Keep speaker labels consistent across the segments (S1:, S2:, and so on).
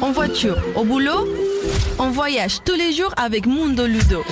S1: en voiture, au boulot, on voyage tous les jours avec Mundo Ludo.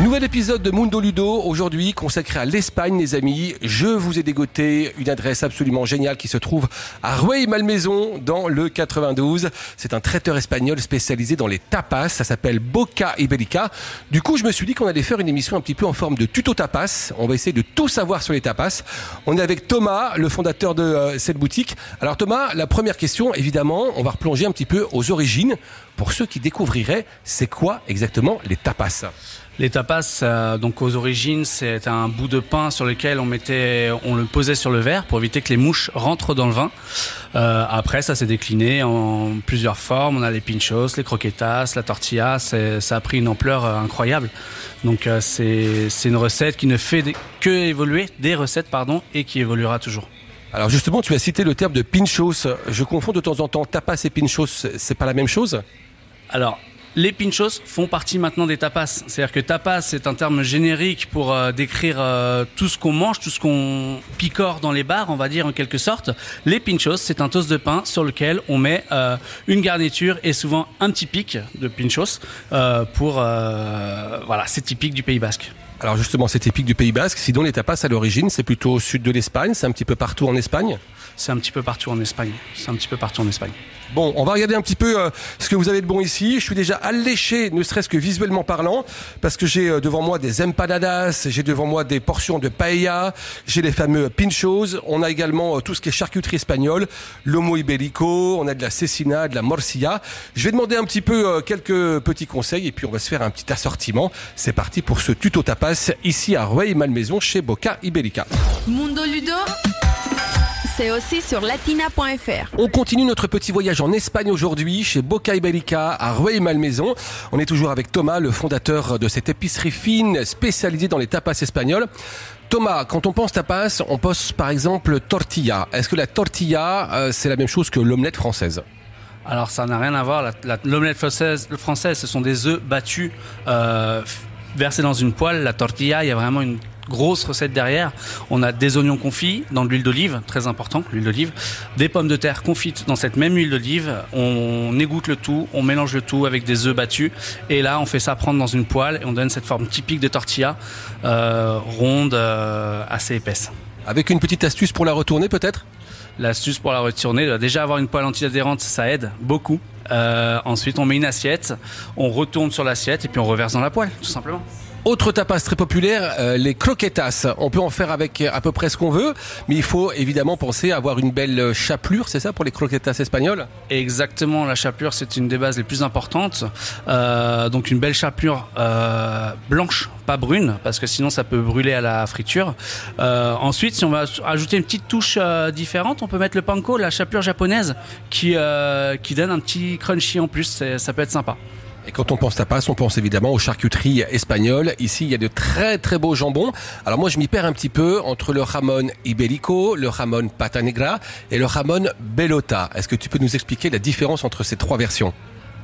S2: Nouvel épisode de Mundo Ludo, aujourd'hui consacré à l'Espagne, les amis. Je vous ai dégoté une adresse absolument géniale qui se trouve à Rueil-Malmaison, dans le 92. C'est un traiteur espagnol spécialisé dans les tapas. Ça s'appelle Boca Iberica. Du coup, je me suis dit qu'on allait faire une émission un petit peu en forme de tuto tapas. On va essayer de tout savoir sur les tapas. On est avec Thomas, le fondateur de euh, cette boutique. Alors Thomas, la première question, évidemment, on va replonger un petit peu aux origines. Pour ceux qui découvriraient, c'est quoi exactement les tapas?
S3: Les tapas, euh, donc aux origines, c'est un bout de pain sur lequel on mettait, on le posait sur le verre pour éviter que les mouches rentrent dans le vin. Euh, après, ça s'est décliné en plusieurs formes. On a les pinchos, les croquetas, la tortilla. Ça a pris une ampleur euh, incroyable. Donc c'est une recette qui ne fait que évoluer, des recettes pardon, et qui évoluera toujours.
S2: Alors justement, tu as cité le terme de pinchos. Je confonds de temps en temps tapas et pinchos. C'est pas la même chose?
S3: Alors, les pinchos font partie maintenant des tapas. C'est-à-dire que tapas, c'est un terme générique pour euh, décrire euh, tout ce qu'on mange, tout ce qu'on picore dans les bars, on va dire en quelque sorte. Les pinchos, c'est un toast de pain sur lequel on met euh, une garniture et souvent un petit pic de pinchos pour voilà, c'est typique du Pays Basque.
S2: Alors justement, c'est typique du Pays Basque. Sinon, les tapas à l'origine, c'est plutôt au sud de l'Espagne, c'est un petit peu partout en Espagne.
S3: C'est un petit peu partout en Espagne. C'est un petit peu partout en Espagne.
S2: Bon, on va regarder un petit peu euh, ce que vous avez de bon ici. Je suis déjà alléché, ne serait-ce que visuellement parlant, parce que j'ai euh, devant moi des empanadas, j'ai devant moi des portions de paella, j'ai les fameux pinchos. On a également euh, tout ce qui est charcuterie espagnole, l'homo ibérico, on a de la cecina, de la morcilla. Je vais demander un petit peu quelques petits conseils et puis on va se faire un petit assortiment. C'est parti pour ce tuto tapas ici à Rueil Malmaison chez Boca Ibérica.
S1: Mundo Ludo c'est aussi sur latina.fr.
S2: On continue notre petit voyage en Espagne aujourd'hui chez Boca Iberica à Rueil-Malmaison. On est toujours avec Thomas, le fondateur de cette épicerie fine spécialisée dans les tapas espagnols. Thomas, quand on pense tapas, on pense par exemple tortilla. Est-ce que la tortilla, euh, c'est la même chose que l'omelette française?
S3: Alors ça n'a rien à voir. L'omelette française, française, ce sont des œufs battus, euh, versés dans une poêle. La tortilla, il y a vraiment une grosse recette derrière. On a des oignons confits dans de l'huile d'olive, très important, l'huile d'olive, des pommes de terre confites dans cette même huile d'olive. On égoutte le tout, on mélange le tout avec des œufs battus et là on fait ça prendre dans une poêle et on donne cette forme typique de tortilla euh, ronde, euh, assez épaisse.
S2: Avec une petite astuce pour la retourner peut-être?
S3: L'astuce pour la retourner, déjà avoir une poêle anti-adhérente, ça aide beaucoup. Euh, ensuite, on met une assiette, on retourne sur l'assiette et puis on reverse dans la poêle, tout simplement.
S2: Autre tapas très populaire, euh, les croquetas. On peut en faire avec à peu près ce qu'on veut, mais il faut évidemment penser à avoir une belle chapelure, c'est ça pour les croquetas espagnoles
S3: Exactement, la chapelure c'est une des bases les plus importantes. Euh, donc une belle chapelure euh, blanche, pas brune, parce que sinon ça peut brûler à la friture. ensuite, si on va ajouter une petite touche différente, on peut mettre le panko, la chapelure japonaise, qui, qui donne un petit crunchy en plus, ça peut être sympa.
S2: Et quand on pense tapas, on pense évidemment aux charcuteries espagnoles. Ici, il y a de très très beaux jambons. Alors moi, je m'y perds un petit peu entre le jamon ibérico, le jamon pata negra et le jamon bellota. Est-ce que tu peux nous expliquer la différence entre ces trois versions?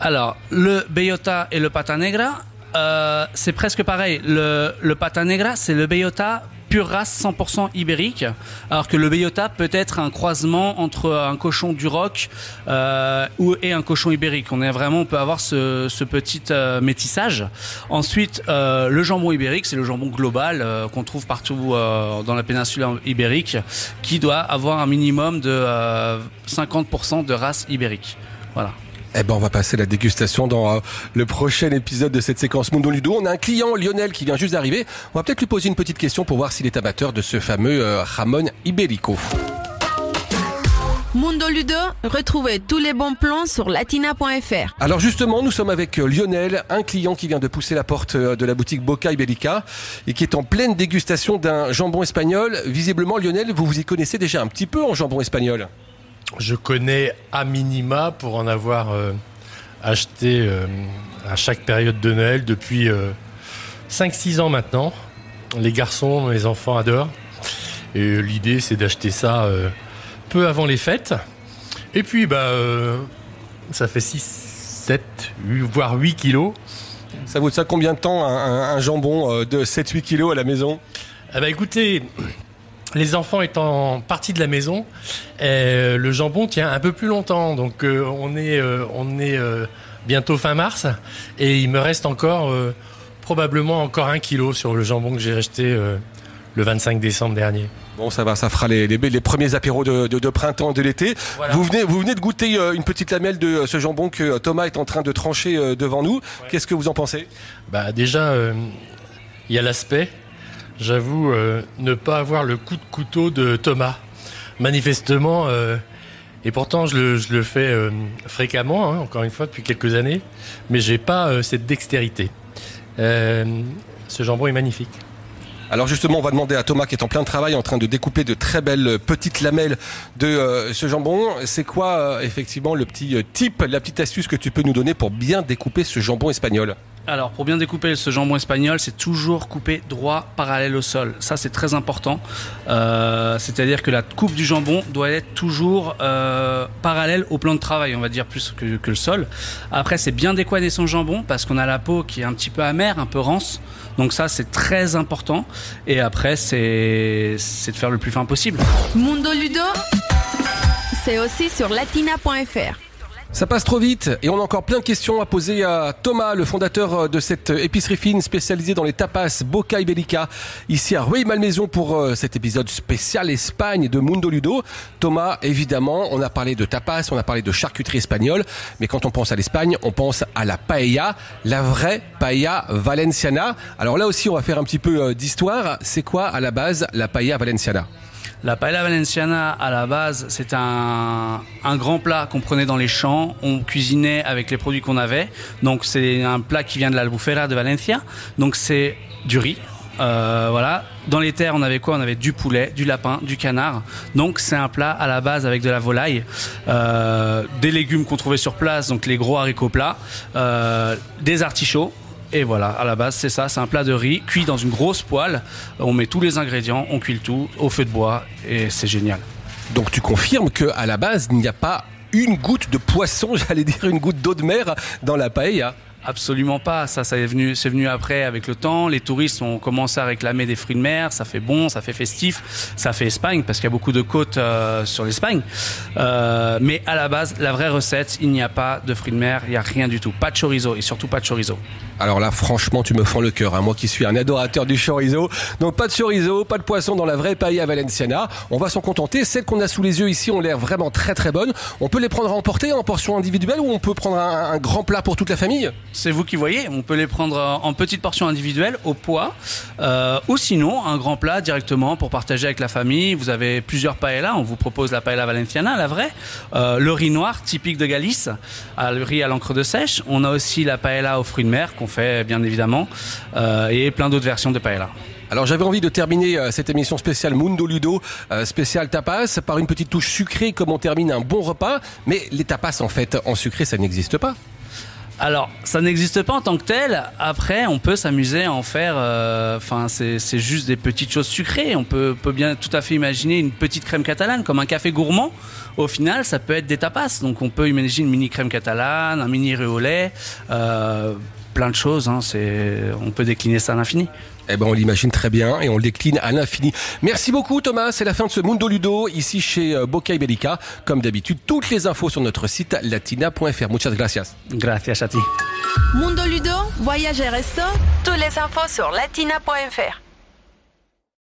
S3: Alors, le bellota et le pata negra, euh, c'est presque pareil. Le, le pata negra, c'est le bellota pure race 100% ibérique, alors que le Beyota peut être un croisement entre un cochon du roc euh, et un cochon ibérique. On est vraiment, on peut avoir ce, petit euh, métissage. Ensuite, euh, le jambon ibérique, c'est le jambon global qu'on trouve partout dans la péninsule ibérique, qui doit avoir un minimum de 50% de race ibérique. Voilà.
S2: Eh ben, on va passer la dégustation dans euh, le prochain épisode de cette séquence Mundo Ludo. On a un client, Lionel, qui vient juste d'arriver. On va peut-être lui poser une petite question pour voir s'il est amateur de ce fameux euh, Ramon Iberico.
S1: Mundo Ludo, retrouvez tous les bons plans sur latina.fr.
S2: Alors justement, nous sommes avec euh, Lionel, un client qui vient de pousser la porte de la boutique Boca Iberica et qui est en pleine dégustation d'un jambon espagnol. Visiblement, Lionel, vous vous y connaissez déjà un petit peu en jambon espagnol.
S4: Je connais à minima pour en avoir euh, acheté euh, à chaque période de Noël depuis 5-6 euh, ans maintenant. Les garçons, les enfants adorent. Et l'idée, c'est d'acheter ça peu avant les fêtes. Et puis, bah, ça fait 6, 7, 8, voire 8 kilos.
S2: Ça vaut ça combien de temps un, jambon de 7-8 kilos à la maison?
S4: Eh bah, écoutez, les enfants étant partis de la maison, euh, le jambon tient un peu plus longtemps. Donc euh, on est, euh, on est bientôt fin mars et il me reste encore probablement encore un kilo sur le jambon que j'ai acheté le 25 décembre dernier.
S2: Bon, ça va, ça fera les, les, les premiers apéros de, de, de printemps de l'été.
S4: Voilà.
S2: Vous venez, vous venez de goûter une petite lamelle de ce jambon que Thomas est en train de trancher devant nous. Qu'est-ce que vous en pensez?
S4: Bah déjà, il y a l'aspect. J'avoue euh, ne pas avoir le coup de couteau de Thomas. Manifestement, euh, et pourtant je le, fais euh, fréquemment, hein, encore une fois depuis quelques années, mais j'ai pas cette dextérité. Ce jambon est magnifique.
S2: Alors justement, on va demander à Thomas qui est en plein travail, en train de découper de très belles petites lamelles de ce jambon. C'est quoi effectivement le petit euh, tip, la petite astuce que tu peux nous donner pour bien découper ce jambon espagnol?
S3: Alors, pour bien découper ce jambon espagnol, c'est toujours couper droit parallèle au sol. Ça, c'est très important. Euh, C'est-à-dire que la coupe du jambon doit être toujours euh, parallèle au plan de travail, on va dire plus que, le sol. Après, c'est bien décoiner son jambon parce qu'on a la peau qui est un petit peu amère, un peu rance. Donc ça, c'est très important. Et après, c'est de faire le plus fin possible.
S1: Mundo Ludo, c'est aussi sur latina.fr.
S2: Ça passe trop vite et on a encore plein de questions à poser à Thomas, le fondateur euh, de cette épicerie fine spécialisée dans les tapas Boca Iberica, ici à Rueil-Malmaison pour euh, cet épisode spécial Espagne de Mundo Ludo. Thomas, évidemment, on a parlé de tapas, on a parlé de charcuterie espagnole, mais quand on pense à l'Espagne, on pense à la paella, la vraie paella valenciana. Alors là aussi, on va faire un petit peu euh, d'histoire. C'est quoi à la base la paella valenciana?
S3: La paella valenciana, à la base, c'est un, grand plat qu'on prenait dans les champs. On cuisinait avec les produits qu'on avait. Donc, c'est un plat qui vient de l'Albufera de Valencia. Donc, c'est du riz. Euh, voilà. Dans les terres, on avait quoi? On avait du poulet, du lapin, du canard. Donc, c'est un plat à la base avec de la volaille, euh, des légumes qu'on trouvait sur place, donc les gros haricots plats, euh, des artichauts. Et voilà, à la base, c'est ça, c'est un plat de riz cuit dans une grosse poêle. On met tous les ingrédients, on cuit tout au feu de bois et c'est génial.
S2: Donc tu confirmes que à la base, il n'y a pas une goutte de poisson, j'allais dire une goutte d'eau de mer dans la paella.
S3: Absolument pas. Ça, ça est venu, c'est venu après avec le temps. Les touristes ont commencé à réclamer des fruits de mer. Ça fait bon, ça fait festif, ça fait Espagne parce qu'il y a beaucoup de côtes euh, sur l'Espagne. Euh, mais à la base, la vraie recette, il n'y a pas de fruits de mer, il n'y a rien du tout. Pas de chorizo et surtout pas de chorizo.
S2: Alors là, franchement, tu me fends le cœur, hein, moi qui suis un adorateur du chorizo. Donc pas de chorizo, pas de poisson dans la vraie paella valenciana. On va s'en contenter. Celles qu'on a sous les yeux ici ont l'air vraiment très très bonnes. On peut les prendre à emporter en portion individuelle ou on peut prendre un, un grand plat pour toute la famille?
S3: C'est vous qui voyez. On peut les prendre en petites portions individuelles au poids, euh, ou sinon un grand plat directement pour partager avec la famille. Vous avez plusieurs paellas. On vous propose la paella valenciana, la vraie, euh, le riz noir typique de Galice, le riz à l'encre de sèche. On a aussi la paella aux fruits de mer qu'on fait bien évidemment, euh, et plein d'autres versions de paella.
S2: Alors j'avais envie de terminer cette émission spéciale Mundo Ludo, spéciale tapas, par une petite touche sucrée comme on termine un bon repas. Mais les tapas en fait en sucré ça n'existe pas.
S3: Alors, ça n'existe pas en tant que tel. Après, on peut s'amuser à en faire. euh, Enfin, c'est juste des petites choses sucrées. On peut, bien tout à fait imaginer une petite crème catalane comme un café gourmand. Au final, ça peut être des tapas. Donc, on peut imaginer une mini crème catalane, un mini riz au lait, euh, plein de choses. Hein. On peut décliner ça à l'infini.
S2: Eh ben on l'imagine très bien et on le décline à l'infini. Merci beaucoup Thomas, c'est la fin de ce Mundo Ludo ici chez euh, Boca Iberica. Comme d'habitude, toutes les infos sur notre site latina.fr. Muchas gracias.
S3: Gracias a ti.
S1: Mundo Ludo, voyage et resto, toutes les infos sur latina.fr.